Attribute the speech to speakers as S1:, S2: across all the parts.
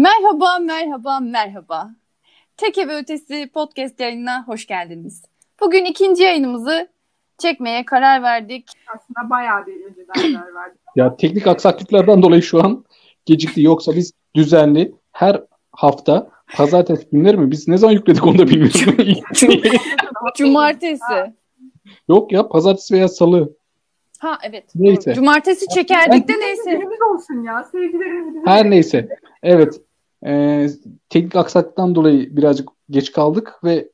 S1: Merhaba, merhaba, merhaba. Tek Ev Ötesi podcast yayınına hoş geldiniz. Bugün ikinci yayınımızı çekmeye karar verdik.
S2: Aslında bayağı bir önceden karar verdik.
S3: Ya teknik aksaklıklardan dolayı şu an gecikti. Yoksa biz düzenli her hafta pazartesi günleri mi? Biz ne zaman yükledik onu da bilmiyorum.
S1: Cumartesi.
S3: Yok ya pazartesi veya salı.
S1: Ha evet.
S3: Neyse.
S1: Cumartesi çekerdik de neyse.
S2: Günümüz olsun ya. Seyircilerimiz.
S3: Her neyse. Evet. Ee, teknik aksaklıktan dolayı birazcık geç kaldık ve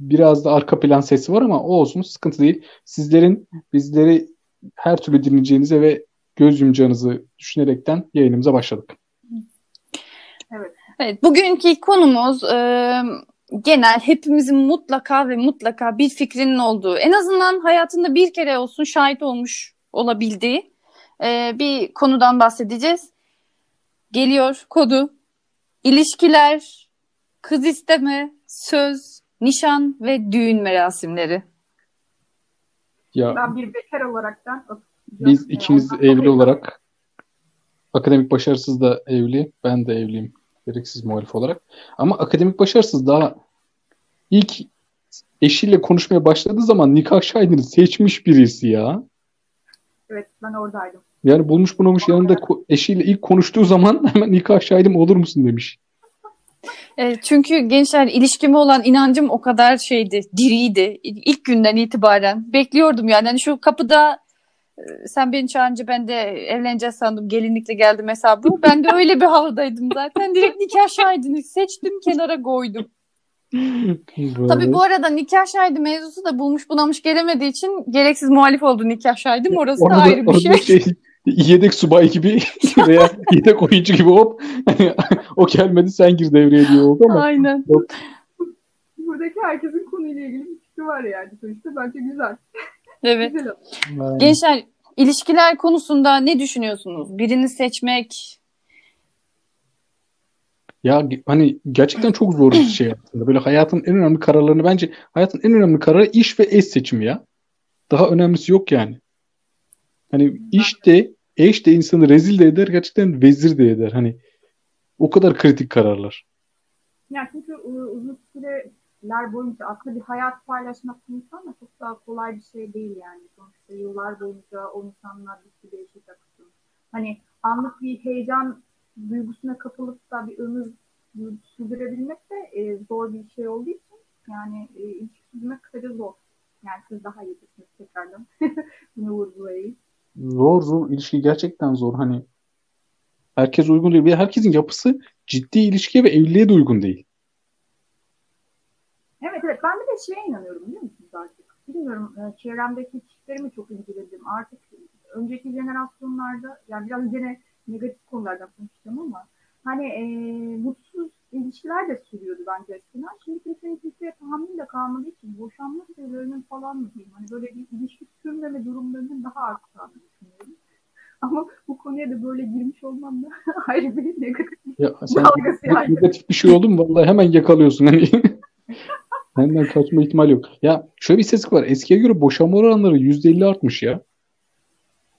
S3: biraz da arka plan sesi var ama o olsun sıkıntı değil. Sizlerin bizleri her türlü dinleyeceğinize ve göz yumacağınızı düşünerekten yayınımıza başladık.
S1: Evet, bugünkü konumuz e, genel hepimizin mutlaka ve mutlaka bir fikrinin olduğu, en azından hayatında bir kere olsun şahit olmuş olabildiği e, bir konudan bahsedeceğiz. Geliyor kodu. İlişkiler, kız isteme, söz, nişan ve düğün merasimleri.
S3: Ya
S2: Ben bir bekar olaraktan
S3: biz ikimiz evli olarak akademik başarısız da evli. Ben de evliyim. Gereksiz muhalif olarak. Ama akademik başarısız daha ilk eşiyle konuşmaya başladığı zaman nikah şahidini seçmiş birisi ya.
S2: Evet ben oradaydım.
S3: Yani bulmuş bunamış yanında eşiyle ilk konuştuğu zaman hemen nikah şahidim olur musun demiş.
S1: E, çünkü gençler ilişkime olan inancım o kadar şeydi, diriydi. İlk günden itibaren bekliyordum yani. Hani şu kapıda e, sen beni çağırınca ben de evleneceğiz sandım. Gelinlikle geldim hesabı. Ben de öyle bir havadaydım zaten. Direkt nikah şahidini seçtim, kenara koydum. Tabii bu arada nikah şahidi mevzusu da bulmuş bunamış gelemediği için gereksiz muhalif oldu nikah şahidim. Orası da
S3: Orada-
S1: ayrı bir
S3: orada
S1: şey.
S3: Yedek subay gibi veya yedek oyuncu gibi hop hani o gelmedi sen gir devreye diye oldu ama
S1: Aynen.
S2: Buradaki herkesin konuyla ilgili bir fikri var yani sonuçta. Bence güzel.
S1: Evet.
S2: Güzel.
S1: Gençler ilişkiler konusunda ne düşünüyorsunuz? Birini seçmek.
S3: ya hani gerçekten çok zor bir şey aslında. Böyle hayatın en önemli kararlarını bence hayatın en önemli kararı iş ve eş seçimi ya. Daha önemlisi yok yani. Hani iş de eş de insanı rezil de eder gerçekten vezir de eder. Hani o kadar kritik kararlar.
S2: Yani çünkü u- uzun süreler boyunca aslında bir hayat paylaşmak insanla çok daha kolay bir şey değil yani. Sonuçta yıllar boyunca o insanlar bir sürü akısın. Hani anlık bir heyecan duygusuna kapılıp da bir ömür sürdürebilmek de e, zor bir şey olduğu için yani e, ilişki sürdürmek kısaca zor. Yani siz daha iyi bilirsiniz tekrardan. Bunu vurgulayayım.
S3: Zor zor ilişki gerçekten zor. Hani herkes uygun değil. Bir herkesin yapısı ciddi ilişkiye ve evliliğe de uygun değil.
S2: Evet evet ben bir de şeye inanıyorum biliyor musunuz artık? Bilmiyorum e, çevremdeki çiftlerimi çok ilgilendim. Artık önceki jenerasyonlarda yani biraz gene negatif konulardan konuşacağım ama hani e, mutsuz ilişkiler de sürüyordu bence eskiden. Şimdi kimsenin kimseye tahammül de kalmadığı için boşanma sürelerinin falan mı diyeyim? Hani böyle bir ilişki sürmeme durumlarının daha arttığını düşünüyorum. Ama bu konuya da böyle girmiş olmam da ayrı bir negatif
S3: Ya sen
S2: dalgası yani.
S3: negatif bir şey oldu mu vallahi hemen yakalıyorsun. Hani Benden kaçma ihtimal yok. Ya şöyle bir istatistik var. Eskiye göre boşanma oranları %50 artmış ya.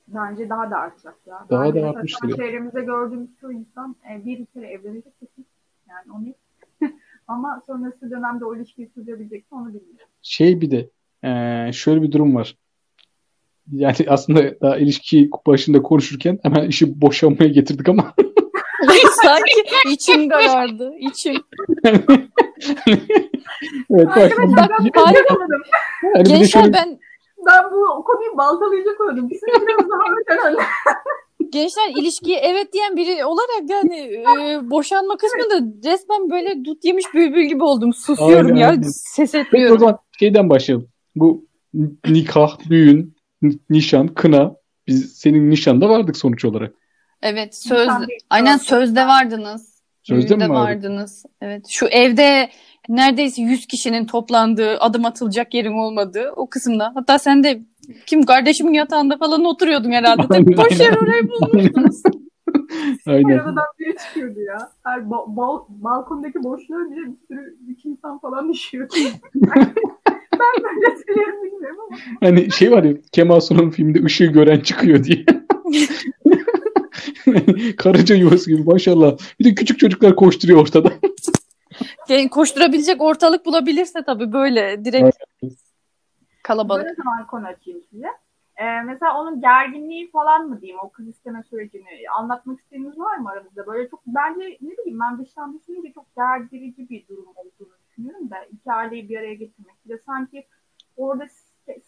S2: Bence daha da artacak ya.
S3: Daha
S2: Bence
S3: da artmıştır.
S2: Çevremizde gördüğümüz çoğu insan e, bir kere evlenecek kesin. Yani o net. Ama sonrası dönemde o ilişkiyi sürdürebilecek mi onu bilmiyorum.
S3: Şey bir de eee, şöyle bir durum var. Yani aslında daha ilişki başında konuşurken hemen işi boşanmaya getirdik ama
S1: Sanki içim karardı. içim.
S3: evet bak,
S2: Arkadaşlar ben bir
S3: de
S1: Gençler
S3: şöyle
S1: ben
S2: Ben bu konuyu baltalayacak oldum. Bir süre biraz daha öten
S1: gençler ilişkiye evet diyen biri olarak yani e, boşanma kısmında resmen böyle dut yemiş bülbül gibi oldum. Susuyorum
S3: Aynen,
S1: ya.
S3: aynen.
S1: Ses
S3: Peki o
S1: etmiyorum.
S3: zaman şeyden başlayalım. Bu nikah, düğün, nişan, kına. Biz senin nişanda vardık sonuç olarak.
S1: Evet söz aynen
S2: söz.
S1: sözde vardınız.
S3: Sözde
S1: Düğünde
S3: mi vardık?
S1: vardınız. Evet. Şu evde neredeyse 100 kişinin toplandığı, adım atılacak yerin olmadığı o kısımda. Hatta sen de kim kardeşimin yatağında falan oturuyordun herhalde. Tabii boş yer orayı bulmuştunuz.
S3: Aynen.
S2: Arabadan biri çıkıyordu ya. Her ba- bal- balkondaki boşluğa bile bir sürü üç insan falan düşüyordu. ben böyle söylerim bilmiyorum ama.
S3: Hani şey var ya Kemal Sunal'ın filminde ışığı gören çıkıyor diye. Karınca yuvası gibi maşallah. Bir de küçük çocuklar koşturuyor ortada.
S1: Yani koşturabilecek ortalık bulabilirse tabii böyle direkt kalabalık.
S2: Böyle zaman konu açayım size. Ee, mesela onun gerginliği falan mı diyeyim, o kız isteme sürecini anlatmak istediğiniz var mı aranızda? Böyle çok bence ne bileyim ben dıştan düşününce çok gerdirici bir durum olduğunu düşünüyorum da iki aileyi bir araya getirmek. Bir de sanki orada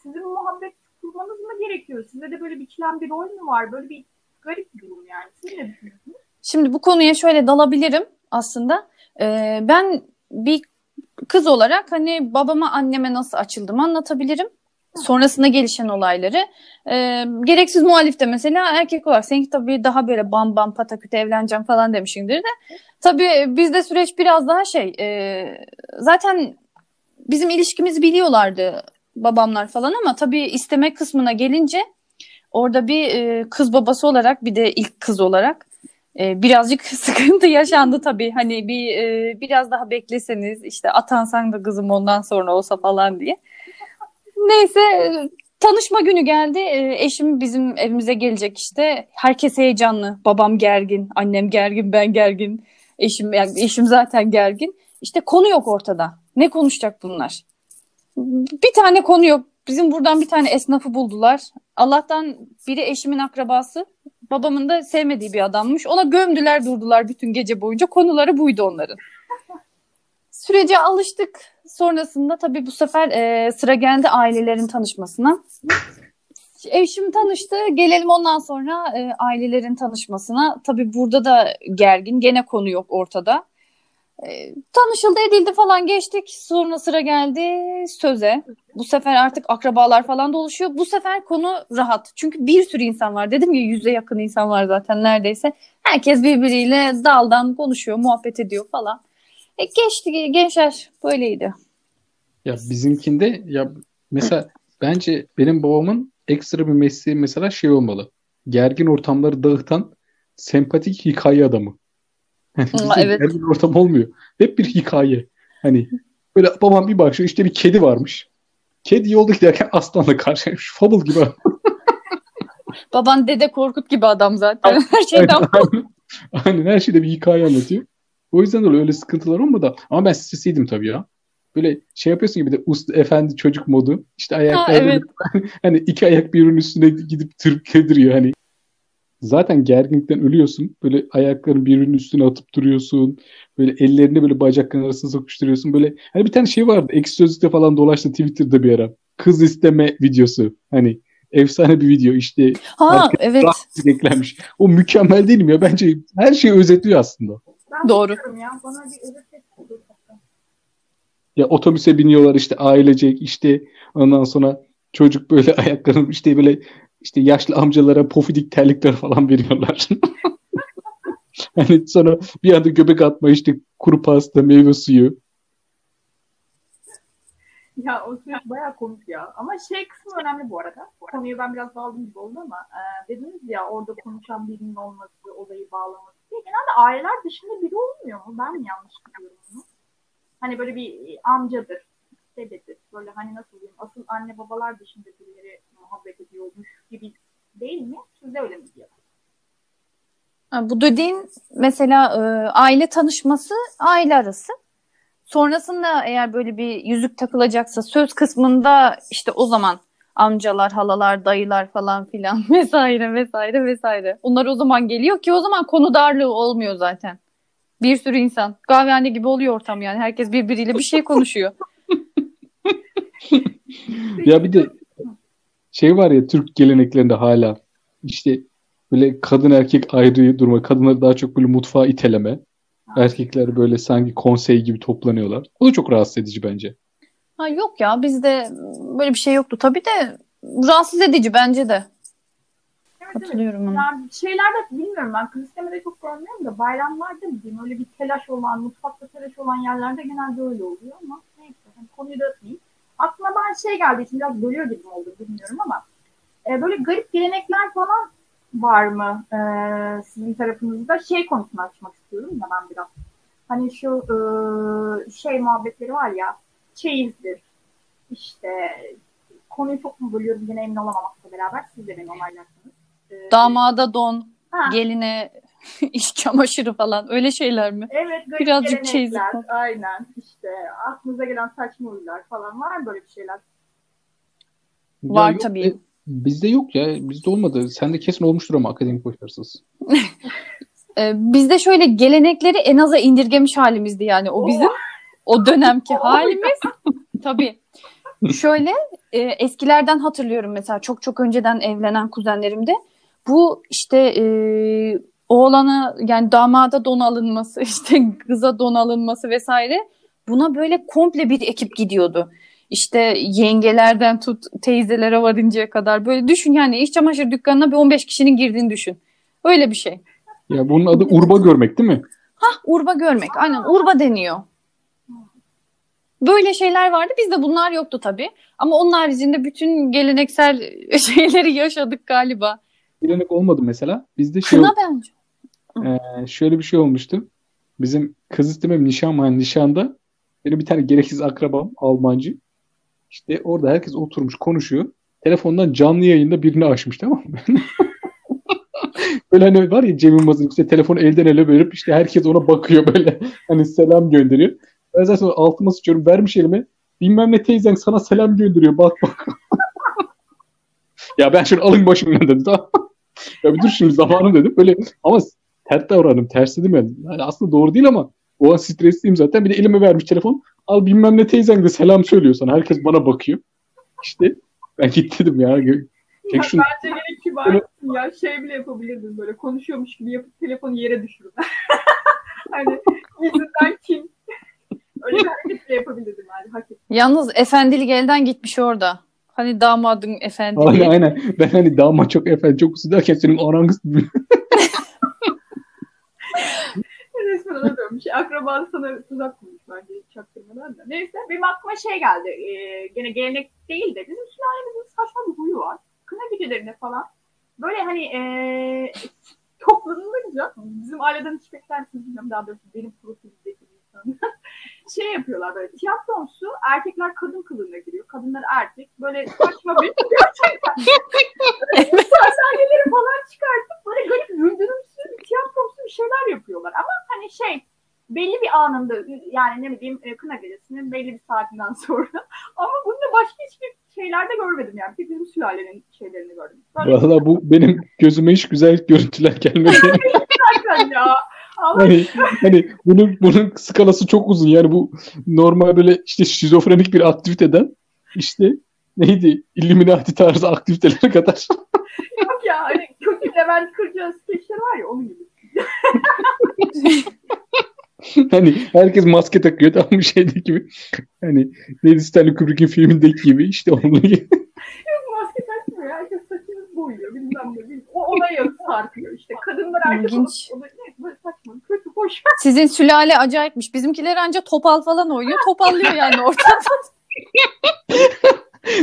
S2: sizin muhabbet kurmanız mı gerekiyor? Size de böyle biçilen bir rol mü var? Böyle bir garip bir durum yani. Siz ne düşünüyorsunuz?
S1: Şimdi bu konuya şöyle dalabilirim aslında. Ee, ben bir kız olarak hani babama anneme nasıl açıldığımı anlatabilirim. Sonrasında gelişen olayları. E, gereksiz muhalifte mesela erkek olarak seninki tabii daha böyle bam bam pataküte evleneceğim falan demişimdir de. Tabii bizde süreç biraz daha şey e, zaten bizim ilişkimizi biliyorlardı babamlar falan ama tabii isteme kısmına gelince orada bir e, kız babası olarak bir de ilk kız olarak e, birazcık sıkıntı yaşandı tabii. Hani bir e, biraz daha bekleseniz işte atansan da kızım ondan sonra olsa falan diye. Neyse tanışma günü geldi. E, eşim bizim evimize gelecek işte. Herkes heyecanlı. Babam gergin, annem gergin, ben gergin. Eşim yani eşim zaten gergin. İşte konu yok ortada. Ne konuşacak bunlar? Bir tane konu yok. Bizim buradan bir tane esnafı buldular. Allah'tan biri eşimin akrabası. Babamın da sevmediği bir adammış. Ona gömdüler durdular bütün gece boyunca. Konuları buydu onların. Sürece alıştık. Sonrasında tabii bu sefer e, sıra geldi ailelerin tanışmasına. Eşim tanıştı. Gelelim ondan sonra e, ailelerin tanışmasına. Tabii burada da gergin. Gene konu yok ortada. E, tanışıldı edildi falan geçtik. Sonra sıra geldi söze. Bu sefer artık akrabalar falan da oluşuyor. Bu sefer konu rahat. Çünkü bir sürü insan var. Dedim ya yüze yakın insan var zaten neredeyse. Herkes birbiriyle daldan konuşuyor, muhabbet ediyor falan. E geçti gençler böyleydi.
S3: Ya bizimkinde ya mesela bence benim babamın ekstra bir mesleği mesela şey olmalı. Gergin ortamları dağıtan sempatik hikaye adamı. Evet. Gergin ortam olmuyor. Hep bir hikaye. Hani böyle babam bir bakıyor işte bir kedi varmış. Kedi yolda giderken aslanla karşılaşmış. Fable gibi.
S1: Baban Dede Korkut gibi adam zaten. Her şeyden
S3: aynen, aynen her şeyde bir hikaye anlatıyor. O yüzden de öyle sıkıntılar olmadı. Ama ben stresiydim tabii ya. Böyle şey yapıyorsun gibi de usta efendi çocuk modu. İşte ayaklar evet. hani iki ayak birbirinin üstüne gidip tırkıdırıyor hani. Zaten gerginlikten ölüyorsun. Böyle ayakların birbirinin üstüne atıp duruyorsun. Böyle ellerini böyle bacakların arasına sokuşturuyorsun. Böyle hani bir tane şey vardı. Ekşi Sözlük'te falan dolaştı Twitter'da bir ara. Kız isteme videosu. Hani efsane bir video işte.
S1: Ha evet.
S3: eklenmiş. O mükemmel değil mi ya? Bence her şeyi özetliyor aslında.
S2: Ben Doğru. Ya. Bana bir özet
S3: ya otobüse biniyorlar işte ailecek işte ondan sonra çocuk böyle ayaklarını işte böyle işte yaşlı amcalara pofidik terlikler falan veriyorlar. hani sonra bir anda göbek atma işte kuru pasta, meyve suyu.
S2: Ya o süreç bayağı komik ya. Ama şey kısmı önemli bu arada. Konuyu ben biraz bağladım gibi oldu ama e, dediniz ya orada konuşan birinin olması, olayı bağlaması diye. Genelde aileler dışında biri olmuyor mu? Ben mi yanlış biliyorum bunu? Hani böyle bir amcadır, dededir. Böyle hani nasıl diyeyim asıl anne babalar dışında birileri muhabbet ediyormuş gibi değil mi? Sizde öyle mi diyor?
S1: Bu dediğin mesela e, aile tanışması aile arası. Sonrasında eğer böyle bir yüzük takılacaksa söz kısmında işte o zaman amcalar, halalar, dayılar falan filan vesaire vesaire vesaire. Onlar o zaman geliyor ki o zaman konu darlığı olmuyor zaten. Bir sürü insan. Kahvehane gibi oluyor ortam yani. Herkes birbiriyle bir şey konuşuyor.
S3: ya bir de şey var ya Türk geleneklerinde hala işte böyle kadın erkek ayrı durma. Kadınları daha çok böyle mutfağa iteleme. Erkekler böyle sanki konsey gibi toplanıyorlar. O da çok rahatsız edici bence.
S1: Ha yok ya bizde böyle bir şey yoktu. Tabii de rahatsız edici bence de.
S2: Evet, Katılıyorum evet. Yani şeylerde bilmiyorum ben Kristeme'de çok görmüyorum da bayramlarda mı diyeyim öyle bir telaş olan, mutfakta telaş olan yerlerde genelde öyle oluyor ama neyse hani konuyu da atmayayım. Aklıma ben şey geldi için biraz bölüyor gibi oldu bilmiyorum ama e, böyle garip gelenekler falan var mı e, sizin tarafınızda? Şey konusunu açmak istiyorum da ben biraz. Hani şu e, şey muhabbetleri var ya çeyizdir işte konuyu çok mu bölüyorum yine emin olamamakla beraber siz de beni onaylarsınız.
S1: Ee, Damada don.
S2: Ha.
S1: Geline iş çamaşırı falan öyle şeyler mi?
S2: Evet, garip
S1: Birazcık çeyiz.
S2: Aynen. İşte aklınıza gelen saçma huylar falan var mı böyle bir şeyler?
S3: Ya
S1: Var
S3: yok,
S1: tabii.
S3: e, bizde yok ya. Bizde olmadı. Sende kesin olmuştur ama akademik başarısız.
S1: Ee, bizde şöyle gelenekleri en aza indirgemiş halimizdi yani o bizim o dönemki halimiz. Tabii. Şöyle e, eskilerden hatırlıyorum mesela çok çok önceden evlenen kuzenlerimde bu işte e, oğlana yani damada don alınması işte kıza don alınması vesaire buna böyle komple bir ekip gidiyordu. İşte yengelerden tut teyzelere varıncaya kadar böyle düşün yani iş çamaşır dükkanına bir 15 kişinin girdiğini düşün. Öyle bir şey.
S3: Ya bunun adı urba görmek değil mi?
S1: Urba görmek. Aynen urba deniyor. Böyle şeyler vardı. Bizde bunlar yoktu tabii. Ama onun haricinde bütün geleneksel şeyleri yaşadık galiba.
S3: Gelenek olmadı mesela. Bizde şey
S1: Kına bence.
S3: Ee, şöyle bir şey olmuştu. Bizim kız istemem nişan var. Nişanda benim bir tane gereksiz akrabam Almancı. İşte orada herkes oturmuş konuşuyor. Telefondan canlı yayında birini açmış tamam mı? Böyle hani var ya Cem Yılmaz'ın işte telefonu elden ele verip işte herkes ona bakıyor böyle hani selam gönderiyor. Ben zaten altıma sıçıyorum vermiş elime bilmem ne teyzen sana selam gönderiyor bak bak. ya ben şunu alın başımdan dedim tamam? Ya bir dur şimdi zamanı dedim böyle ama ters davrandım ters dedim yani. yani aslında doğru değil ama o an stresliyim zaten bir de elime vermiş telefon al bilmem ne teyzen de selam söylüyor sana herkes bana bakıyor. İşte ben git dedim ya. Çek şunu.
S2: Bence gene kibarsın ya. Şey bile yapabilirdin böyle konuşuyormuş gibi yapıp telefonu yere düşürün. hani yüzünden kim? Öyle bir hareket bile yapabilirdim yani. Hak ettim.
S1: Yalnız efendilik elden gitmiş orada. Hani damadın efendiliği.
S3: Aynen aynen. Ben hani damat çok efendim çok usul derken senin kız
S2: Resmen ona dönmüş. Akraban sana tuzak kurmuş bence çaktırmadan da. Neyse benim aklıma şey geldi. Ee, gene gelenek değil de bizim sülalemizin saçma bir huyu var. Kına gecelerinde falan. Böyle hani ee, toplanılınca bizim aileden hiç beklentisiniz bilmiyorum. Daha doğrusu benim profilimdeki insanlar. şey yapıyorlar böyle tiyatromsu erkekler kadın kılığına giriyor. Kadınlar erkek. Böyle saçma bir gerçekten. sandalyeleri falan çıkartıp böyle garip güldürümsü bir tiyatromsu bir şeyler yapıyorlar. Ama hani şey belli bir anında yani ne bileyim e, kına gecesinin belli bir saatinden sonra ama bunu da başka hiçbir şeylerde görmedim yani. Bir bizim sülalenin şeylerini gördüm. Böyle
S3: Valla bu benim gözüme hiç güzel görüntüler gelmedi.
S2: ya.
S3: Hani, hani bunun, bunun skalası çok uzun. Yani bu normal böyle işte şizofrenik bir aktiviteden işte neydi Illuminati tarzı aktivitelere kadar.
S2: yok ya hani kötü Levent Kırca skeçleri var ya onun gibi.
S3: hani herkes maske takıyor tam bir şeydeki gibi. Hani neydi Stanley Kubrick'in filmindeki gibi işte onun gibi.
S2: Yok maske takmıyor. Herkes saçını boyuyor bilmem ne. bilmem- O olaya sarkıyor işte. Kadınlar erkek
S1: İlginç.
S2: o da boş
S1: Sizin sülale acayipmiş. Bizimkiler anca topal falan oynuyor. Topallıyor yani ortada.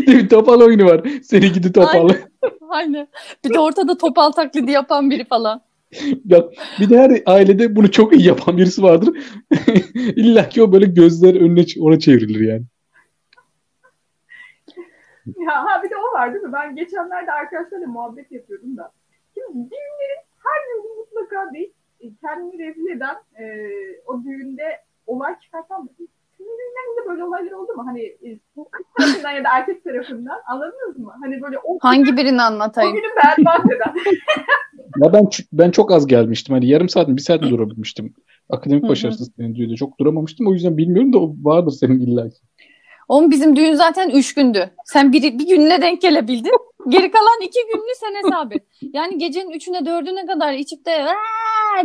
S3: Değil mi? Topal oyunu var. Seni gidi topal.
S1: Aynen. Aynen. Bir de ortada topal taklidi yapan biri falan.
S3: Ya, bir de her ailede bunu çok iyi yapan birisi vardır. İlla ki o böyle gözler önüne ona çevrilir yani.
S2: Ya ha bir de o var değil mi? Ben geçenlerde arkadaşlarla muhabbet yapıyordum da. Şimdi düğünlerin her düğünü mutlaka bir kendini rezil eden e, o düğünde olay çıkartan sizin düğünlerinizde böyle olaylar oldu mu? Hani e, kız tarafından ya da erkek tarafından anladınız mı? Hani böyle o,
S1: Hangi birini
S2: o
S1: anlatayım?
S2: günü berbat eden.
S3: Ya ben ben çok az gelmiştim. Hani yarım saat, bir saat mi durabilmiştim. Akademik başarısız senin düğünde. Çok duramamıştım. O yüzden bilmiyorum da o vardır senin illa ki.
S1: Oğlum bizim düğün zaten üç gündü. Sen bir, bir gününe denk gelebildin. Geri kalan iki gününü sen hesap et. Yani gecenin üçüne dördüne kadar içip de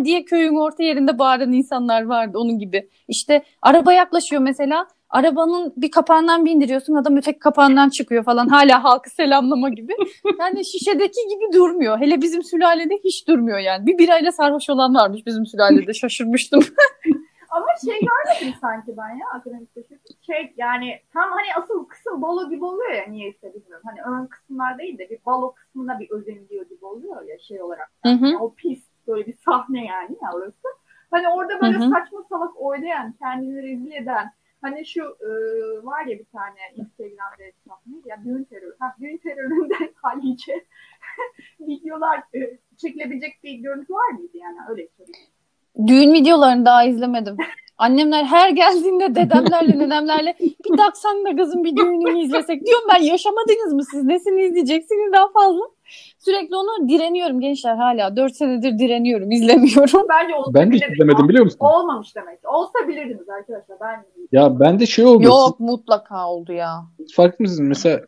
S1: diye köyün orta yerinde bağıran insanlar vardı onun gibi. İşte araba yaklaşıyor mesela. Arabanın bir kapağından bindiriyorsun adam öteki kapağından çıkıyor falan. Hala halkı selamlama gibi. Yani şişedeki gibi durmuyor. Hele bizim sülalede hiç durmuyor yani. Bir birayla sarhoş olan varmış bizim sülalede. Şaşırmıştım.
S2: Ama şey görmedim sanki ben ya akademik başarı. Şey yani tam hani asıl kısım balo gibi oluyor ya niyeyse bilmiyorum. Hani ön kısımlar değil de bir balo kısmına bir özeniliyor gibi oluyor ya şey olarak.
S1: Hı hı.
S2: Yani o pis böyle bir sahne yani ya orası. Hani orada böyle
S1: Hı hı.
S2: saçma salak oynayan, kendini rezil eden hani şu e, var ya bir tane Instagram'da neydi ya düğün terörü. Ha, düğün teröründen Halice videolar e, çekilebilecek bir görüntü var mıydı yani öyle söyleyeyim.
S1: Düğün videolarını daha izlemedim. Annemler her geldiğinde dedemlerle nenemlerle bir taksan da kızım bir düğününü izlesek. Diyorum ben yaşamadınız mı siz? Nesini izleyeceksiniz daha fazla? Sürekli onu direniyorum gençler hala. Dört senedir direniyorum. izlemiyorum.
S2: Bence olsa
S3: Ben de hiç izlemedim biliyor musun?
S2: Olmamış demek. Olsa bilirdiniz arkadaşlar. Ben
S3: Ya bende şey oldu.
S1: Yok mutlaka oldu ya.
S3: Siz farklı mısınız? Mesela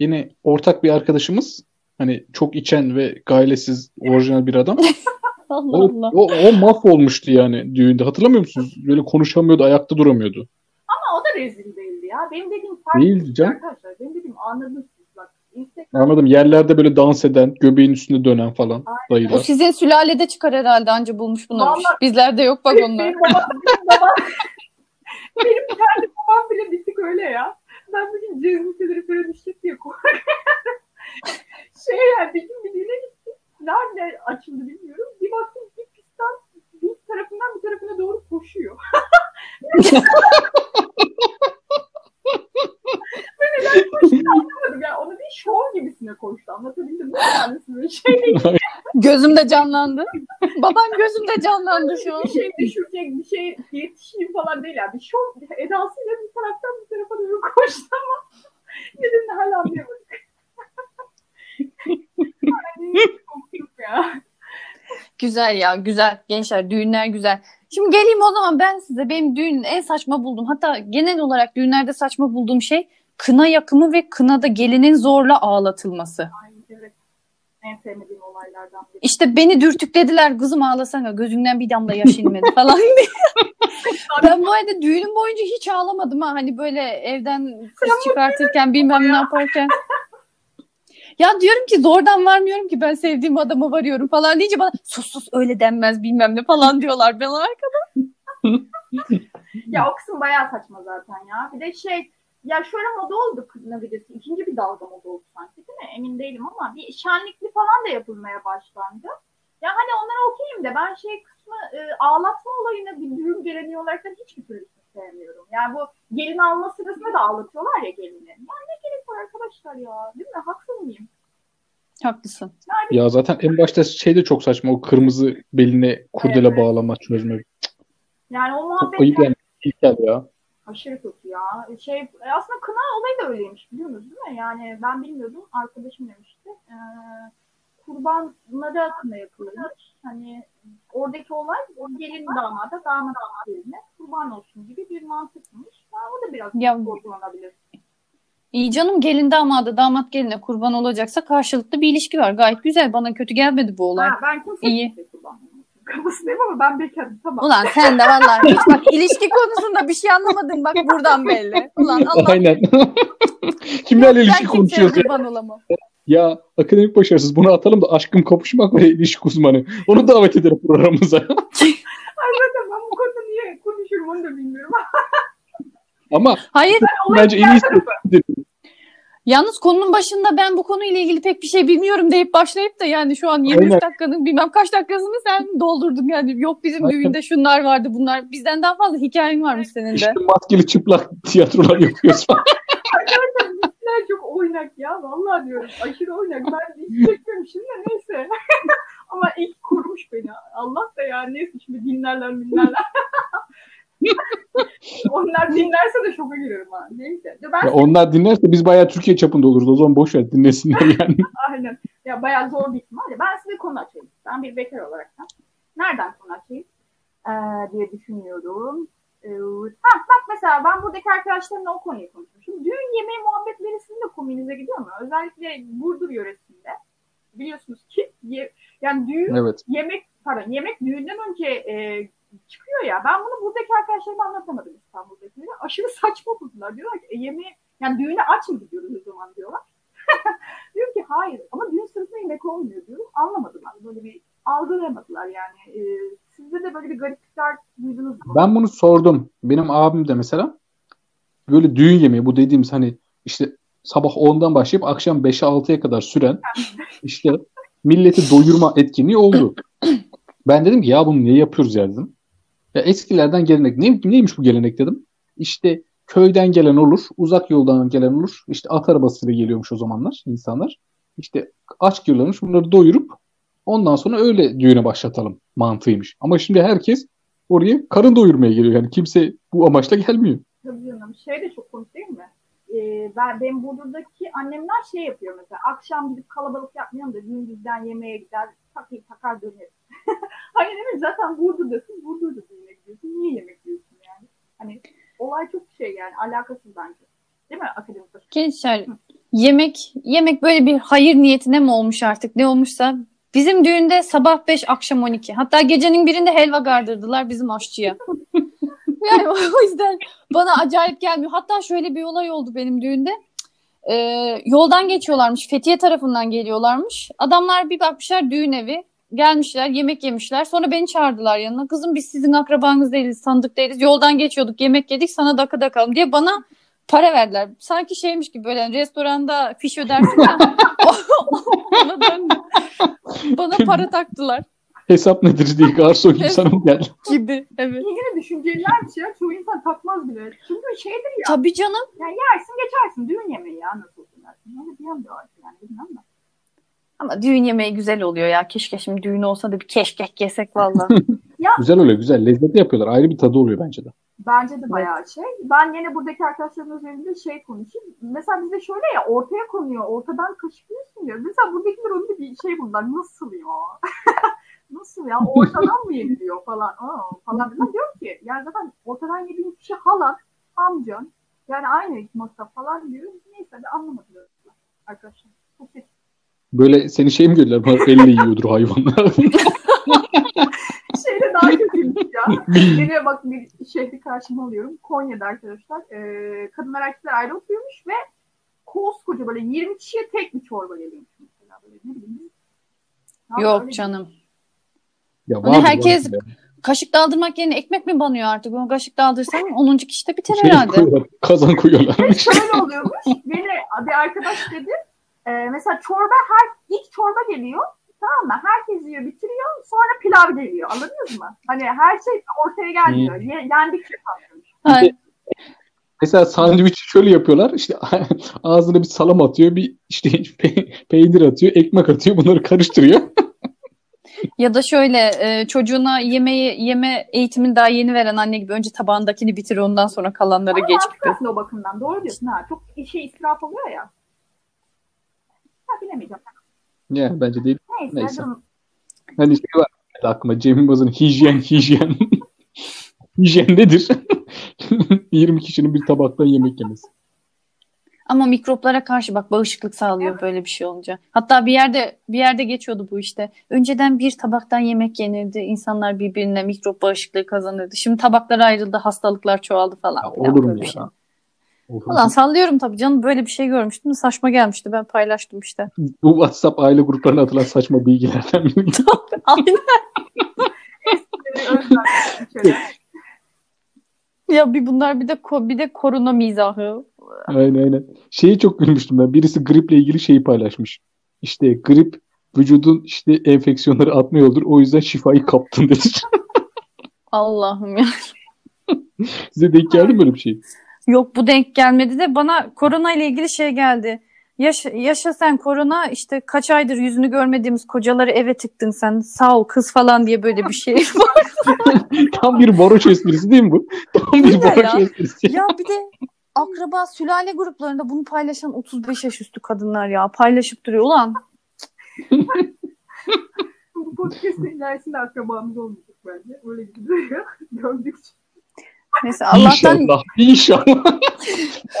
S3: yine ortak bir arkadaşımız hani çok içen ve gailesiz orijinal bir adam.
S1: Allah
S3: O,
S1: Allah.
S3: o, o mahvolmuştu yani düğünde. Hatırlamıyor musunuz? Böyle konuşamıyordu, ayakta duramıyordu.
S2: ama o da rezil değildi ya. Benim dediğim farklı.
S3: Değildi canım.
S2: Arkadaşlar benim dediğim anladınız bak. Instagram
S3: Anladım. Yerlerde böyle dans eden, göbeğin üstünde dönen falan
S2: Aynen.
S1: O sizin sülalede çıkar herhalde anca bulmuş bunları.
S2: Vallahi-
S1: Bizlerde yok bak onlar.
S2: Benim babam, benim babam, benim kendi babam bile bir tık öyle ya. Ben bugün cezmiteleri falan işlet diye korkuyorum. şey yani bir gün bir düğüne. Nerede açıldı bilmiyorum. Bir baktım bir pistan bir tarafından bir tarafına doğru koşuyor. ben neden koştuğunu anlamadım. Yani onu bir şov gibisine koştu. Anlatabildim mi? Yani böyle şey değil.
S1: Gözümde canlandı. Babam gözümde canlandı şu an.
S2: bir şey düşürecek, bir şey yetişeyim falan değil. Yani bir şov edasıyla bir taraftan bir tarafa doğru koştu ama nedenini hala anlayamadık. Ya.
S1: Güzel ya güzel. Gençler düğünler güzel. Şimdi geleyim o zaman ben size benim düğünün en saçma buldum. Hatta genel olarak düğünlerde saçma bulduğum şey kına yakımı ve kınada gelinin zorla ağlatılması.
S2: Ay, evet. En sevmediğim olaylardan biri.
S1: İşte beni dürtüklediler kızım ağlasana gözünden bir damla yaş inmedi falan diye. ben bu arada düğünüm boyunca hiç ağlamadım ha. Hani böyle evden kız çıkartırken bilmem ne yaparken. Ya diyorum ki zordan varmıyorum ki ben sevdiğim adama varıyorum falan deyince bana sus sus öyle denmez bilmem ne falan diyorlar bana arkada.
S2: Ya o kısım bayağı saçma zaten ya. Bir de şey ya şöyle moda oldu videosu. İkinci bir dalga moda oldu sanki değil mi? Emin değilim ama bir şenlikli falan da yapılmaya başlandı. Ya hani onlara okeyim de ben şey kısmı e, ağlatma olayını bir düğün geleneği olarak da hiçbir türlü sevmiyorum. Yani bu gelin alma sırasında da ağlatıyorlar ya gelini. Ya ne gerek var arkadaşlar ya? Değil mi? Haksız mıyım?
S1: Haklısın.
S2: Yani
S3: Ya zaten en başta şey de çok saçma. O kırmızı beline kurdele
S2: Evet.
S3: bağlama çözme.
S2: yani o
S3: Çok
S2: muhabbet
S3: ayıp yani. İlkel ya.
S2: Aşırı kötü ya. Şey aslında kına olayı da öyleymiş biliyorsunuz değil mi? Yani ben bilmiyordum. Arkadaşım demişti. Ee, kurbanlara kına yapılırmış. Hani oradaki olay o gelin damada, damat geline kurban olsun gibi bir mantıkmış. Ya, o da biraz
S1: Ya-
S2: sorgulanabilir.
S1: İyi canım gelin damadı damat geline kurban olacaksa karşılıklı bir ilişki var. Gayet güzel bana kötü gelmedi bu olay.
S2: Ha, ben kimse
S1: İyi.
S2: olmasın. Kafasındayım ama ben bekarım tamam.
S1: Ulan sen de vallahi hiç bak ilişki konusunda bir şey anlamadın bak buradan belli. Ulan Allah
S3: Aynen. Kimlerle ilişki ya?
S1: kurban olamam.
S3: Ya akademik başarısız bunu atalım da aşkım kapışmak ve ilişki uzmanı. Onu davet edelim programımıza.
S2: Zaten ben bu konuda niye konuşuyorum onu da bilmiyorum.
S3: Ama
S1: Hayır
S3: bence en iyisi
S1: yalnız konunun başında ben bu konuyla ilgili pek bir şey bilmiyorum deyip başlayıp da yani şu an 23
S3: Aynen.
S1: dakikanın bilmem kaç dakikasını sen doldurdun yani. Yok bizim
S3: Aynen.
S1: düğünde şunlar vardı bunlar. Bizden daha fazla hikayen varmış senin de.
S3: işte maskeli çıplak tiyatrolar yapıyoruz falan.
S2: Oynak ya. Vallahi diyorum. Aşırı oynak. Ben hiç çekmiyorum şimdi neyse. Ama ilk korumuş beni. Allah da ya neyse şimdi dinlerler dinlerler. Onlar dinlerse de şoka girerim ha. Neyse. De ben
S3: Ya onlar dinlerse biz bayağı Türkiye çapında oluruz. O zaman boş ver dinlesinler yani.
S2: aynen. Ya bayağı zor bir ihtimal. Ben size konu açayım. Ben bir bekar olarak da. Nereden konu açayım? Ee, diye düşünüyorum. Ha, bak mesela ben buradaki arkadaşlarımla o konuyu konuşmuşum. Düğün yemeği muhabbetleri sizin de komiğinize gidiyor mu? Özellikle Burdur yöresinde. Biliyorsunuz ki ye- yani düğün
S3: Evet.
S2: yemek pardon yemek düğünden önce e, çıkıyor ya. Ben bunu buradaki arkadaşlarıma anlatamadım İstanbul'dakilere. Aşırı saçma buldular. Diyorlar ki e, yemeği yani düğüne aç mı gidiyoruz o zaman diyorlar. diyorum ki hayır ama düğün sırasında yemek olmuyor diyorum. Anlamadılar. Böyle bir algılayamadılar yani. E, sizde de böyle bir gariplikler duydunuz mu?
S3: Ben bunu sordum. Benim abim de mesela böyle düğün yemeği bu dediğimiz hani işte sabah 10'dan başlayıp akşam 5'e 6'ya kadar süren işte milleti doyurma etkinliği oldu. Ben dedim ki ya bunu niye yapıyoruz ya dedim. Ya eskilerden gelenek. Ne, neymiş bu gelenek dedim. İşte köyden gelen olur, uzak yoldan gelen olur. İşte at arabasıyla geliyormuş o zamanlar insanlar. İşte aç geliyormuş bunları doyurup Ondan sonra öyle düğüne başlatalım mantığıymış. Ama şimdi herkes oraya karın doyurmaya geliyor. Yani kimse bu amaçla gelmiyor.
S2: Tabii canım. Şey de çok komik değil mi? Ee, ben, benim Burdur'daki annemler şey yapıyor mesela. Akşam gidip kalabalık yapmayalım da gündüzden yemeğe gider, takır takar döneriz. hani değil mi? Zaten Burdur'dasın, Burdur'da düğüne gidiyorsun. Niye yemek yiyorsun yani? Hani olay çok şey yani alakasız bence. Değil mi akademik?
S1: Gençler yemek yemek böyle bir hayır niyetine mi olmuş artık ne olmuşsa bizim düğünde sabah 5 akşam 12 hatta gecenin birinde helva gardırdılar bizim aşçıya. yani o yüzden bana acayip gelmiyor. Hatta şöyle bir olay oldu benim düğünde. Ee, yoldan geçiyorlarmış. Fethiye tarafından geliyorlarmış. Adamlar bir bakmışlar düğün evi. Gelmişler, yemek yemişler. Sonra beni çağırdılar yanına. Kızım biz sizin akrabanız değiliz, tanıdık değiliz. Yoldan geçiyorduk, yemek yedik, sana dakika kalım diye bana para verdiler. Sanki şeymiş gibi böyle restoranda fiş ödersin ya. Ona döndü. Bana para taktılar
S3: Hesap nedir diye garson gibi
S1: Evet.
S3: sana mı geldi?
S1: gibi. Evet.
S2: İlgili düşüncelilermiş ya. Çoğu insan takmaz bile. Çünkü şeydir ya.
S1: Tabii canım.
S2: Yani yersin geçersin. Düğün yemeği ya nasıl olsun. Öyle bir yan da var yani. Bilmem de.
S1: Ama düğün yemeği güzel oluyor ya. Keşke şimdi düğün olsa da bir keşkek yesek valla.
S3: Güzel oluyor güzel. Lezzetli yapıyorlar. Ayrı bir tadı oluyor bence de.
S2: Bence de bayağı şey. Ben yine buradaki arkadaşlarımın üzerinde şey konuşayım. Mesela bizde şöyle ya ortaya konuyor. Ortadan kaşıklıyorsun diyor. Mesela buradakiler önünde bir şey bunlar. Nasıl ya? Nasıl ya? Ortadan mı yeniliyor falan. Aa, falan. Ben diyorum ki yani zaten ortadan yediğin kişi halan, amcan. Yani aynı masa falan diyor. Neyse de anlamadılar arkadaşlar. Çok.
S3: Böyle seni şey mi? Bunlar elle yiyordur hayvanlar.
S2: Şeyde daha kötüymüş ya. Yine bak bir şehri karşıma alıyorum. Konya'da arkadaşlar. Ee, kadınlar erkekler ayrı oturuyormuş ve koskoca böyle 20 kişiye tek bir çorba geliyormuş mesela. Böyle ne bileyim. Ya öyle
S1: Yok
S2: bir-
S1: canım.
S3: ya
S1: Hani herkes-
S3: ya.
S1: Kaşık daldırmak yerine ekmek mi banıyor artık? O kaşık daldırsan 10. kişide biter
S3: Şey
S1: herhalde.
S3: koyuyorlar, kazan koyuyorlar.
S2: Şöyle oluyormuş. Beni bir arkadaş dedi. E, mesela çorba her ilk çorba geliyor. Tamam mı? Herkes yiyor, bitiriyor. Sonra pilav geliyor. Anladınız mı? Hani her şey ortaya gelmiyor. Ye, yendikçe kalkıyor.
S1: Hayır.
S3: Mesela sandviç şöyle yapıyorlar. İşte ağzına bir salam atıyor, bir işte pe- peynir atıyor, ekmek atıyor. Bunları karıştırıyor.
S1: Ya da şöyle e, çocuğuna yemeği yeme eğitimini daha yeni veren anne gibi önce tabağındakini bitir ondan sonra kalanları
S2: Ama
S1: geç
S2: haklısın o bakımdan. Doğru diyorsun ha. Çok şey israf oluyor ya. Ha bilemeyeceğim.
S3: Ya bence değil.
S2: Neyse.
S3: Neyse.
S2: durun.
S3: Hani şey var aklıma Cem Yılmaz'ın hijyen hijyen. hijyen nedir? 20 kişinin bir tabaktan yemek yemesi.
S1: Ama mikroplara karşı bak bağışıklık sağlıyor böyle bir şey olunca. Hatta bir yerde bir yerde geçiyordu bu işte. Önceden bir tabaktan yemek yenirdi. İnsanlar birbirine mikrop bağışıklığı kazanırdı. Şimdi tabaklar ayrıldı, hastalıklar çoğaldı falan.
S3: Ya olur mu ya?
S1: şey. Ulan sallıyorum tabii canım böyle bir şey görmüştüm. Saçma gelmişti. Ben paylaştım işte.
S3: Bu WhatsApp aile gruplarına atılan saçma bilgilerden biri.
S1: Aynen. Ya bir bunlar bir de ko- bir de korona mizahı.
S3: aynen aynen. Şeyi çok gülmüştüm ben. Birisi griple ilgili şeyi paylaşmış. İşte grip vücudun işte enfeksiyonları atma yoldur. O yüzden şifayı kaptın dedi.
S1: Allah'ım ya.
S3: Size denk geldi mi böyle bir şey?
S1: Yok bu denk gelmedi de bana korona ile ilgili şey geldi. Yaşa, yaşa sen korona işte kaç aydır yüzünü görmediğimiz kocaları eve tıktın sen. Sağ ol kız falan diye böyle bir şey var.
S3: Tam bir varoş esprisi değil mi bu? Tam bir varoş
S1: ya.
S3: esprisi.
S1: ya bir de akraba sülale gruplarında bunu paylaşan 35 yaş üstü kadınlar ya paylaşıp duruyor. Ulan
S2: Bu podcast'ın ilerisinde akrabamız olmayacak bence. Öyle gibi duruyor. Gördükçe.
S1: Neyse Allah'tan
S3: İnşallah. İnşallah.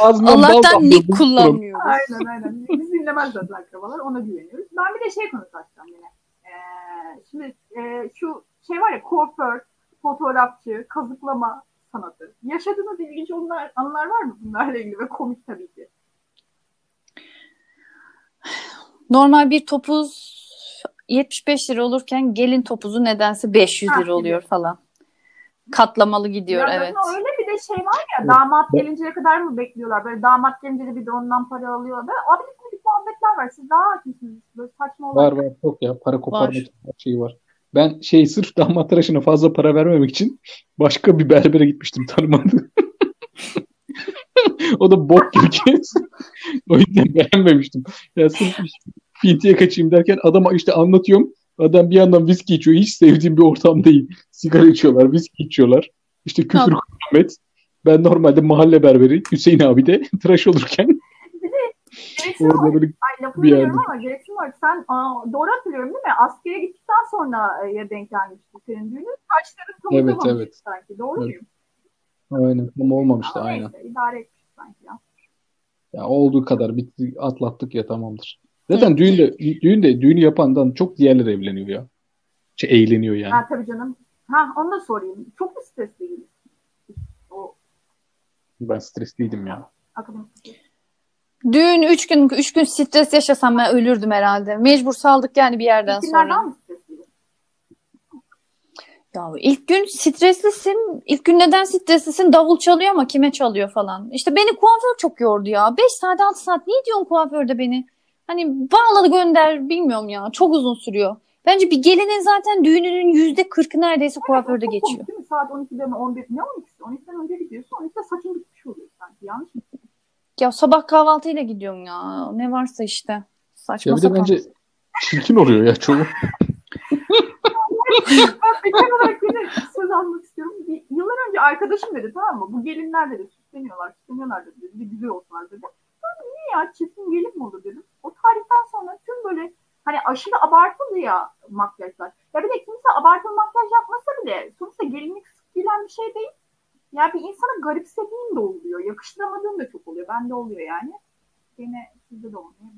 S1: Allah'tan nick kullanmıyoruz.
S2: Aynen aynen. Biz dinlemez zaten akrabalar. Ona güveniyoruz. Ben bir de şey konusu açacağım yine. Ee, şimdi e, şu şey var ya kuaför, fotoğrafçı, kazıklama sanatı. Yaşadığınız ilginç onlar, anılar var mı bunlarla ilgili ve komik tabii ki.
S1: Normal bir topuz 75 lira olurken gelin topuzu nedense 500
S2: Ha,
S1: lira oluyor falan. Katlamalı gidiyor
S2: ya
S1: evet.
S2: öyle bir de şey var ya damat gelinceye kadar mı bekliyorlar? Böyle damat gelince de bir de ondan para alıyor. Böyle abidik gubidik muhabbetler var. Siz daha hakimsiniz. Böyle saçma olan.
S3: Var var çok ya. Para koparmak
S1: Var.
S3: şeyi var. Ben şey sırf damat tıraşına fazla para vermemek için başka bir berbere gitmiştim tanımadım. o da bok gibi kes. o yüzden beğenmemiştim. Ya sırf pintiye kaçayım derken adama işte anlatıyorum. Adam bir yandan viski içiyor. Hiç sevdiğim bir ortam değil. Sigara içiyorlar, viski içiyorlar. İşte küfür
S1: Tamam.
S3: kıyamet. Ben normalde mahalle berberi Hüseyin abi de tıraş olurken orada böyle
S2: Ay lafını
S3: bir yerde.
S2: ama gereksin var. Sen aa, doğru hatırlıyorum değil mi? Askere gittikten sonra e, ya denk gelmişti senin düğünün. Saçların
S3: Evet,
S2: kavuşamamıştı
S3: evet.
S2: sanki. Doğru
S3: Evet.
S2: muyum?
S3: aynen tam olmamıştı
S2: Ama
S3: aynen.
S2: neyse idare etmiş sanki ya.
S3: Ya olduğu kadar bitti atlattık ya tamamdır. Zaten düğünde düğünde düğünü yapandan çok diğerleri evleniyor ya. Şey eğleniyor yani.
S2: Ha tabii canım. Ha onu da sorayım. Çok mu stresliydin? O
S3: Ben stresliydim ya.
S2: akademik
S1: Düğün 3 gün 3 gün stres yaşasam ben ölürdüm herhalde. Mecbur saldık yani bir yerden
S2: Günlerden
S1: sonra.
S2: mı?
S1: Ya ilk gün streslisin. İlk gün neden streslisin? Davul çalıyor ama kime çalıyor falan. İşte beni kuaför çok yordu ya. 5 saat 6 saat niye diyorsun kuaförde beni? Hani bağladı gönder bilmiyorum ya. Çok uzun sürüyor. Bence bir gelinin zaten düğününün yüzde kırkı neredeyse kuaförde
S2: Çok
S1: geçiyor.
S2: değil mi? Saat 12'de mi 11 ne 12'si? 12'den önce gidiyorsun. 12'de saçın bitmiş oluyor sanki. Yanlış mı?
S1: Ya sabah kahvaltıyla gidiyorum ya. Ne varsa işte. Saçma
S3: Ya bir de
S1: sapan.
S3: bence çirkin oluyor ya çoğu.
S2: Ben bekar olarak yine söz almak istiyorum. Bir, yıllar önce arkadaşım dedi tamam mı? Bu gelinler dedi süsleniyorlar, süsleniyorlar dedi. Bir güzel olsunlar dedi. Ben niye ya çirkin gelin mi olur dedim. O tarihten sonra tüm böyle hani aşırı abartılı ya makyajlar. Ya bir de kimse abartılı makyaj yapmasa bile sonuçta gelinlik sık giyilen bir şey değil. Ya bir insana garipsediğin de oluyor. Yakıştıramadığın da çok oluyor. Bende oluyor yani. Gene sizde de oluyor.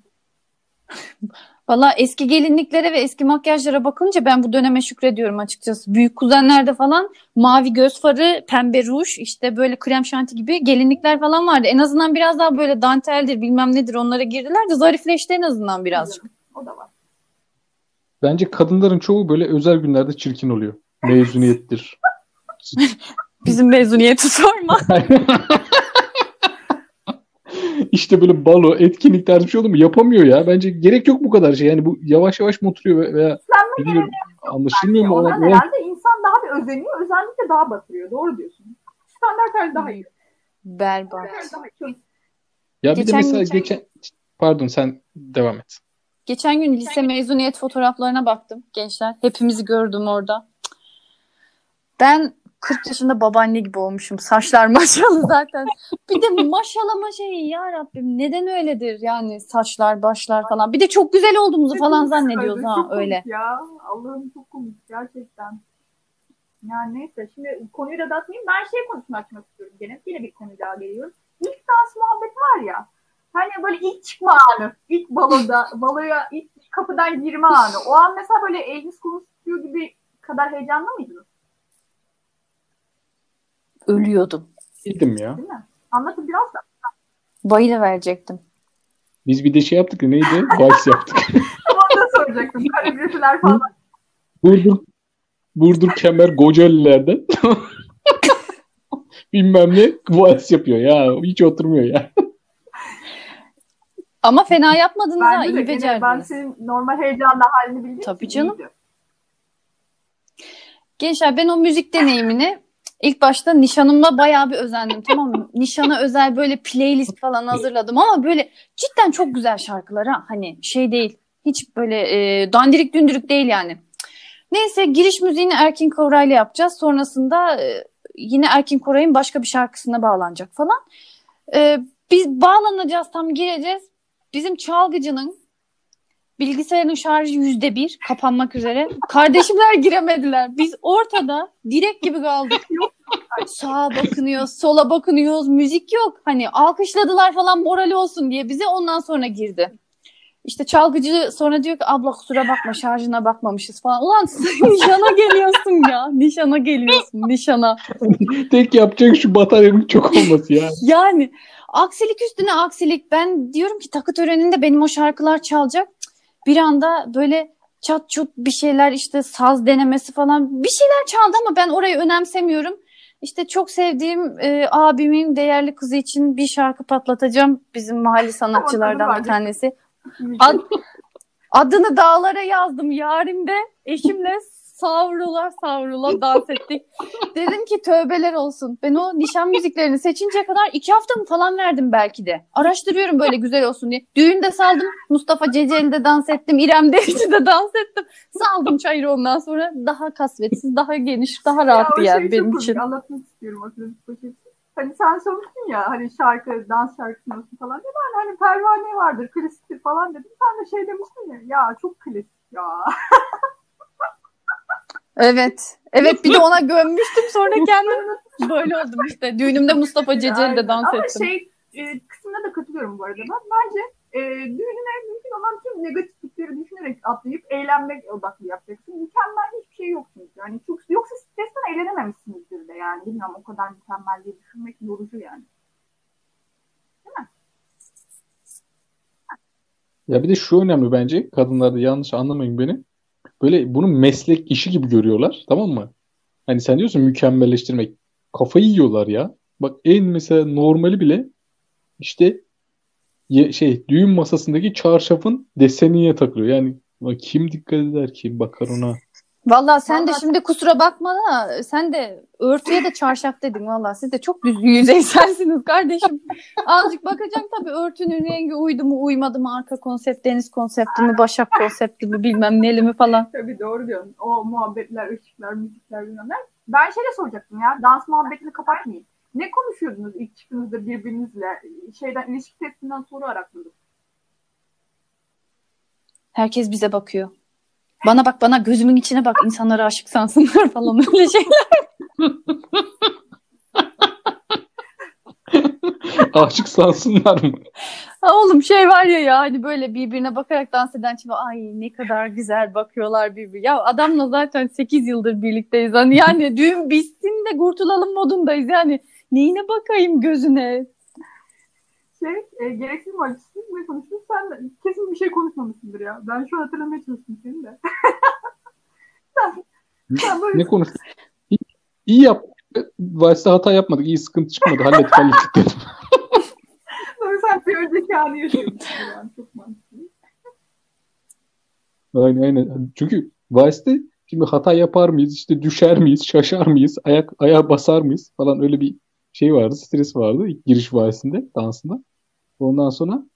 S1: Valla eski gelinliklere ve eski makyajlara bakınca ben bu döneme şükrediyorum açıkçası. Büyük kuzenlerde falan mavi göz farı, pembe ruj, işte böyle krem şanti gibi gelinlikler falan vardı. En azından biraz daha böyle danteldir bilmem nedir onlara girdiler de zarifleşti en azından birazcık.
S2: O da var.
S3: Bence kadınların çoğu böyle özel günlerde çirkin oluyor. Mezuniyettir.
S1: Bizim mezuniyeti sorma.
S3: işte böyle balo, etkinlik tarzı bir şey olur mu? Yapamıyor ya. Bence gerek yok bu kadar şey. Yani bu yavaş yavaş mı oturuyor ve- veya bilmiyorum, anlaşılmıyor mu? Ona- ona-
S2: herhalde insan daha bir özeniyor. Özellikle daha batırıyor. Doğru diyorsun. Standartlar daha iyi.
S1: Berbat.
S2: Daha iyi.
S3: Ya bir de
S1: Geçen
S3: mesela
S1: geçen-
S3: geçen pardon sen devam et.
S1: Geçen gün lise mezuniyet fotoğraflarına baktım gençler. Hepimizi gördüm orada. Ben 40 yaşında babaanne gibi olmuşum. Saçlar maşalı zaten. Bir de maşalama şeyi ya Rabbim neden öyledir yani saçlar başlar falan. Bir de çok güzel olduğumuzu falan zannediyoruz ha
S2: Çok komik
S1: öyle.
S2: Ya Allah'ım çok komik gerçekten. Yani neyse şimdi konuyu da dağıtmayayım. Ben şey konusunu açmak istiyorum gene. Yine bir konu daha geliyor. İlk dans muhabbet var ya. Hani böyle ilk çıkma anı. ilk baloda, baloya ilk kapıdan girme anı. O an mesela böyle kolunuz tutuyor gibi kadar heyecanlı mıydınız?
S1: Ölüyordum.
S3: Gittim ya.
S2: Değil mi? Anlatın biraz da.
S1: Bayılı verecektim.
S3: Biz bir de şey yaptık ya neydi? Vals yaptık.
S2: Onu da soracaktım. Koreografiler falan.
S3: Burdur Burdur Kemer Kocaelilerden bilmem ne vals yapıyor ya. Hiç oturmuyor ya.
S1: Ama fena yapmadınız ha.
S2: Bence de
S1: iyi
S2: gene
S1: becerdiniz.
S2: ben senin normal heyecanla halini bildiğim
S1: Tabii canım. Gençler ben o müzik deneyimini ilk başta nişanımla bayağı bir özendim tamam mı? Nişana özel böyle playlist falan hazırladım ama böyle cidden çok güzel şarkılar ha. Hani şey değil. Hiç böyle e, dandirik dündürük değil yani. Neyse giriş müziğini Erkin Koray'la yapacağız. Sonrasında e, yine Erkin Koray'ın başka bir şarkısına bağlanacak falan. E, biz bağlanacağız tam gireceğiz. Bizim çalgıcının bilgisayarın şarjı yüzde bir kapanmak üzere. Kardeşimler giremediler. Biz ortada direk gibi kaldık. Sağa bakınıyoruz, sola bakınıyoruz. Müzik yok. Hani alkışladılar falan morali olsun diye bize ondan sonra girdi. İşte çalgıcı sonra diyor ki abla kusura bakma şarjına bakmamışız falan. Ulan nişana geliyorsun ya. Nişana geliyorsun. Nişana.
S3: Tek yapacak şu bataryanın çok olması ya.
S1: Yani aksilik üstüne aksilik. Ben diyorum ki takı töreninde benim o şarkılar çalacak. Bir anda böyle çat çut bir şeyler işte saz denemesi falan bir şeyler çaldı ama ben orayı önemsemiyorum. İşte çok sevdiğim e, abimin değerli kızı için bir şarkı patlatacağım. Bizim mahalle sanatçılardan bir tanesi. Ad- adını dağlara yazdım yarimde. Eşimle savrula savrula dans ettik. Dedim ki tövbeler olsun. Ben o nişan müziklerini seçinceye kadar iki hafta mı falan verdim belki de. Araştırıyorum böyle güzel olsun diye. Düğünde saldım. Mustafa Ceceli'de dans ettim. İrem Derici'de dans ettim. Saldım çayırı ondan sonra. Daha kasvetsiz, daha geniş, daha
S2: ya, o
S1: yani
S2: şey
S1: benim için.
S2: Anlatmak istiyorum o poşeti. Hani sen sormuştun ya hani şarkı, dans şarkısı olsun falan diye. Ben hani pervane vardır, klasiktir falan dedim. Sen de şey demiştin ya, ya çok klasik ya.
S1: Evet. Evet bir de ona gömmüştüm sonra kendim böyle oldum işte. Düğünümde Mustafa Ceceli'de dans
S2: Ama
S1: ettim.
S2: şey e, kısmına da katılıyorum bu arada ben. Bence e, düğününe mümkün olan tüm negatiflikleri düşünerek atlayıp eğlenmek odaklı yapacaksın. Mükemmel hiçbir şey yok çünkü. Yani çok, yoksa stresten eğlenememişsinizdir de yani. Bilmiyorum o kadar mükemmel diye düşünmek yorucu yani.
S3: Ya bir de şu önemli bence. Kadınlar da yanlış anlamayın beni. Böyle bunu meslek işi gibi görüyorlar. Tamam mı? Hani sen diyorsun mükemmelleştirmek. Kafayı yiyorlar ya. Bak en mesela normali bile işte ye- şey düğün masasındaki çarşafın desenine takılıyor. Yani kim dikkat eder kim bakar ona.
S1: Vallahi sen de
S2: Vallahi-
S1: şimdi kusura bakma da sen de örtüye de çarşaf dedin vallahi siz de çok düz yüzeyselsiniz kardeşim. Azıcık bakacaksın tabii örtünün rengi uydu mu uymadı mı arka konsept deniz konsepti mi başak konsepti mi bilmem neli mi falan.
S2: Tabii doğru diyorsun. O muhabbetler, ışıklar, müzikler bilmem ne. Ben şey de soracaktım ya. Dans muhabbetini kapatmayayım. Ne konuşuyordunuz ilk çıktığınızda birbirinizle? Şeyden ilişki testinden soru arakladım.
S1: Herkes bize bakıyor. Bana bak bana gözümün içine bak insanlara aşık sansınlar falan öyle şeyler.
S3: Aşık sansınlar mı?
S1: Ha oğlum şey var ya ya hani böyle birbirine bakarak dans eden çift ay ne kadar güzel bakıyorlar birbirine. Ya adamla zaten 8 yıldır birlikteyiz. Hani yani düğün bitsin de kurtulalım modundayız. Yani neyine bakayım gözüne.
S2: Şey, e, gereksiz mi acısız ne konuştun? Sen kesin bir şey konuşmamışsındır ya. Ben şu an hatırlamaya çalıştım seni de. sen, sen böyle
S3: Ne konuştuk? İyi, iyi yaptık. Vice'de hata yapmadık. İyi sıkıntı çıkmadı. Hallettik hallettik dedim.
S2: Sonra sen bir önceki anı yaşıyorsun. Yani çok mantıklı.
S3: Aynen aynen. Çünkü Vice'de şimdi hata yapar mıyız? işte düşer miyiz? Şaşar mıyız? Ayak ayağa basar mıyız? Falan öyle bir şey vardı. Stres vardı ilk giriş Vice'inde dansında. Ondan sonra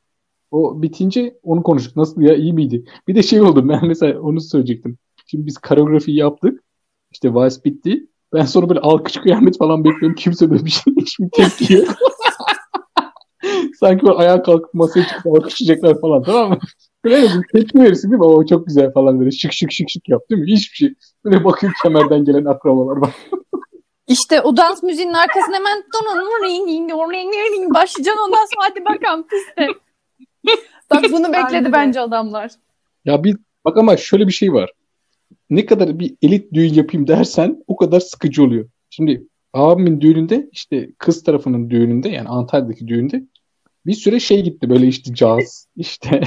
S3: o bitince onu konuştuk. Nasıl ya iyi miydi? Bir de şey oldu. Ben mesela onu söyleyecektim. Şimdi biz koreografi yaptık. İşte Vice bitti. Ben sonra böyle alkış kıyamet falan bekliyorum. Kimse böyle bir şey hiçbir tepki yok. Sanki böyle ayağa kalkıp masaya çıkıp alkışlayacaklar falan tamam mı? Böyle bir tepki verirsin değil mi? O çok güzel falan böyle şık şık şık şık yap değil mi? Hiçbir şey. Böyle bakıyor kemerden gelen akrabalar var.
S1: İşte o dans müziğinin arkasına hemen başlayacaksın ondan sonra hadi bakalım piste. Bak bunu bekledi bence adamlar.
S3: Ya bir bak ama şöyle bir şey var. Ne kadar bir elit düğün yapayım dersen o kadar sıkıcı oluyor. Şimdi abimin düğününde işte kız tarafının düğününde yani Antalya'daki düğünde bir süre şey gitti böyle işte caz işte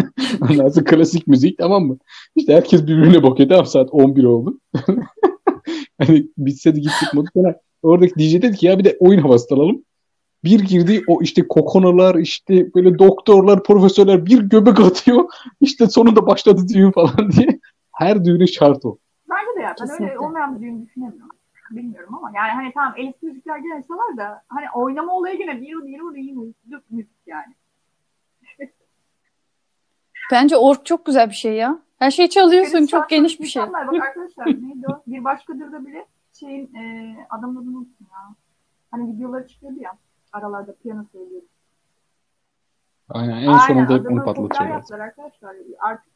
S3: ondan klasik müzik tamam mı? İşte herkes birbirine bakıyor tamam saat 11 oldu. hani bitse de gittik modu sonra oradaki DJ dedi ki ya bir de oyun havası alalım. Bir girdi o işte kokonalar işte böyle doktorlar profesörler bir göbek atıyor. İşte sonunda başladı düğün falan diye. Her düğüne şart o.
S2: Bence de ya. Ben öyle
S1: Kesinlikle.
S2: olmayan bir düğün düşünemiyorum. Bilmiyorum ama yani hani tamam elit müzikler gene çalar da hani oynama olayı gene bir bir bir bir müzik yani.
S1: Bence ork çok güzel bir şey ya. Her şey çalıyorsun çok geniş bir şey.
S2: mükemmel. Bak arkadaşlar neydi o? Bir başkadır da bile şeyin e, adamın adını unuttum ya. Hani videoları çıkıyordu ya. Aralarda piyano söylüyordu.
S3: Aynen en sonunda hep
S2: adamı
S3: onu patlatıyorlar.
S2: arkadaşlar. Artık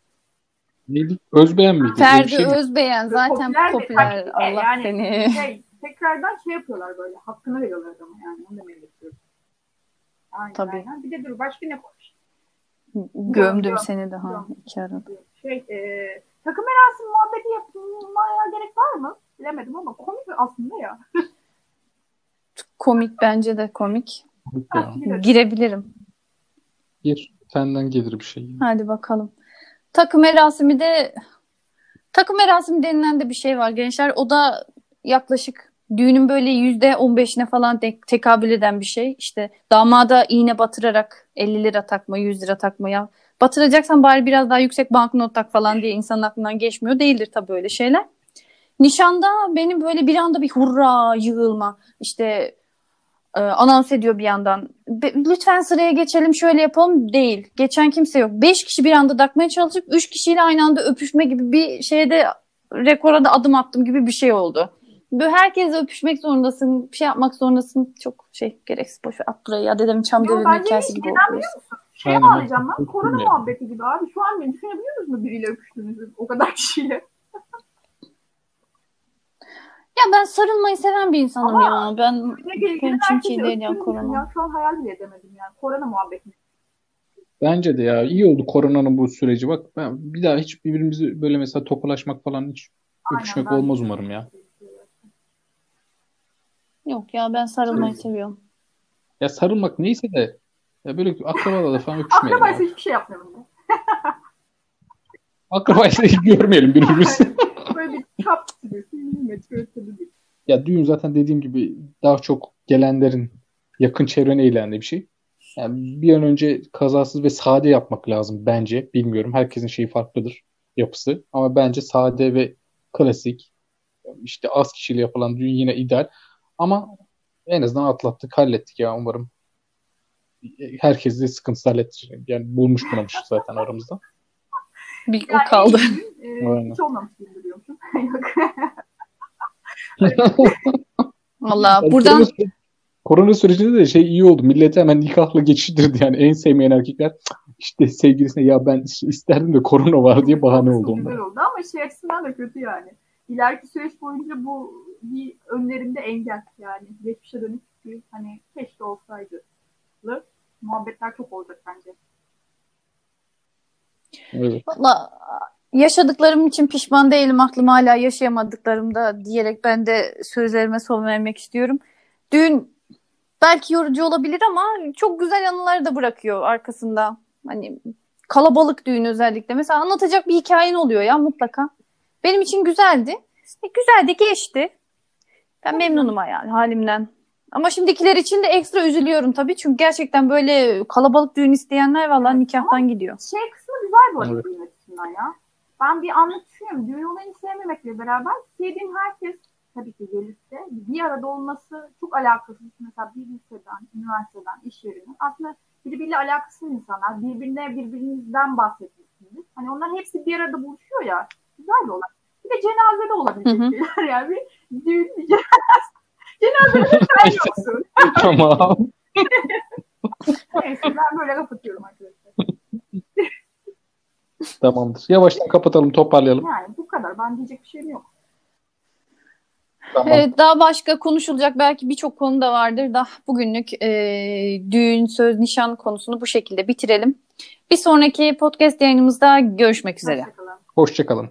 S3: Neydi? Özbeğen miydi? Bir
S1: Ferdi
S3: şey?
S1: Özbeğen zaten
S2: Popüler
S1: popüler.
S2: de-
S1: Allah
S2: yani-
S1: seni.
S2: şey, tekrardan şey yapıyorlar böyle. Hakkını veriyorlar adama yani. Onu demeye getiriyorum. Aynen,
S1: Tabii.
S2: aynen. Bir de dur başka ne konuş?
S1: Gömdüm seni daha iki arada.
S2: Şey, e, takım merasim muhabbeti yapmaya gerek var mı? Bilemedim ama komik aslında ya.
S1: Komik bence de komik.
S2: Girelim.
S1: Girebilirim.
S3: Gir. Senden gelir bir şey.
S1: Hadi bakalım. Takım merasimi de takım merasimi denilen de bir şey var gençler. O da yaklaşık düğünün böyle yüzde on beşine falan tek, tekabül eden bir şey. İşte damada iğne batırarak 50 lira takma, 100 lira takma ya. Batıracaksan bari biraz daha yüksek banknot tak falan diye insanın aklından geçmiyor. Değildir tabii öyle şeyler. Nişanda benim böyle bir anda bir hurra yığılma işte e, anons ediyor bir yandan. Be- lütfen sıraya geçelim şöyle yapalım değil. Geçen kimse yok. Beş kişi bir anda takmaya çalışıp üç kişiyle aynı anda öpüşme gibi bir şeyde rekora da adım attım gibi bir şey oldu. Böyle herkesle öpüşmek zorundasın, bir şey yapmak zorundasın. Çok şey gereksiz boş. At burayı ya dedemin çam devrinin hikayesi gibi oldu.
S2: biliyor musun? Şeye
S3: Aynen,
S2: bağlayacağım ben. Korona
S3: bilmiyorum.
S2: muhabbeti gibi abi. Şu an beni düşünebiliyor musunuz biriyle öpüştüğünüzü o kadar kişiyle?
S1: Ya ben sarılmayı seven bir insanım
S2: Ama-
S1: ya. Ben Benim için şey değil ya, korona.
S2: Ya, şu an hayal bile edemedim yani. Korona muhabbeti.
S3: Bence de ya iyi oldu koronanın bu süreci. Bak ben bir daha hiç birbirimizi böyle mesela tokalaşmak falan hiç
S2: Aynen,
S3: öpüşmek olmaz umarım ya.
S1: yok ya ben sarılmayı seviyorum.
S3: Ya sarılmak neyse de ya böyle akrabalarla falan öpüşmeyelim.
S2: Akrabaysa hiçbir şey yapmıyorum ben.
S3: Akrabaysa hiç görmeyelim birbirimizi.
S2: Böyle bir kap.
S3: Ya düğün zaten dediğim gibi daha çok gelenlerin yakın çevrenin eğlendiği bir şey. Yani bir an önce kazasız ve sade yapmak lazım bence. Bilmiyorum. Herkesin şeyi farklıdır yapısı. Ama bence sade ve klasik işte az kişiyle yapılan düğün yine ideal. Ama en azından atlattık, hallettik ya umarım. Herkes de sıkıntısı hallettir. Yani bulmuş bunamışız zaten aramızda.
S1: Bir o
S2: Yani
S1: kaldı.
S2: en iyi, e, hiç olmamış gibi duruyormuşum. Yok.
S1: Valla buradan
S3: korona, süre- korona sürecinde de şey iyi oldu. Milleti hemen nikahla geçiştirdi yani. En sevmeyen erkekler işte sevgilisine ya ben isterdim de korona var diye bahane oldu onlar.
S2: oldu ama şey açısından da kötü yani. İleriki süreç boyunca bu bir önlerinde engel yani. Geçmişe dönük bir hani keşke olsaydı. Muhabbetler çok olacak bence.
S3: Evet.
S1: valla yaşadıklarım için pişman değilim. Aklım hala yaşayamadıklarımda diyerek ben de sözlerime son vermek istiyorum. Düğün belki yorucu olabilir ama çok güzel anılar da bırakıyor arkasında. Hani kalabalık düğün özellikle. Mesela anlatacak bir hikayen oluyor ya mutlaka. Benim için güzeldi. E, güzel de geçti. Ben memnunum yani halimden. Ama şimdikiler için de ekstra üzülüyorum tabii. Çünkü gerçekten böyle kalabalık düğün isteyenler vallahi
S2: Evet,
S1: nikahtan gidiyor.
S2: Şey kısmı güzel bu arada
S3: Evet.
S2: düğün açısından ya. Ben bir anlık düşünüyorum. Düğün olayını sevmemekle beraber sevdiğim herkes tabii ki gelirse bir arada olması çok alakasız. Mesela bir liseden, üniversiteden, iş yerinden. Aslında birbiriyle alakasız insanlar. Birbirine birbirinizden bahsetmişsiniz. Hani onlar hepsi bir arada buluşuyor ya. Güzel bir olay. Bir de cenazede olabilecek şeyler yani. Bir düğün, bir cenaze. Cenazede sen yoksun.
S3: Tamam.
S2: Neyse ben böyle kapatıyorum arkadaşlar.
S3: Tamamdır. Yavaştan kapatalım, toparlayalım.
S2: Yani bu kadar. Ben diyecek bir şeyim yok.
S3: Tamam.
S1: Evet, daha başka konuşulacak belki birçok konu da vardır. Daha bugünlük e, düğün, söz, nişan konusunu bu şekilde bitirelim. Bir sonraki podcast yayınımızda görüşmek üzere.
S2: Hoşçakalın.
S3: Hoşçakalın.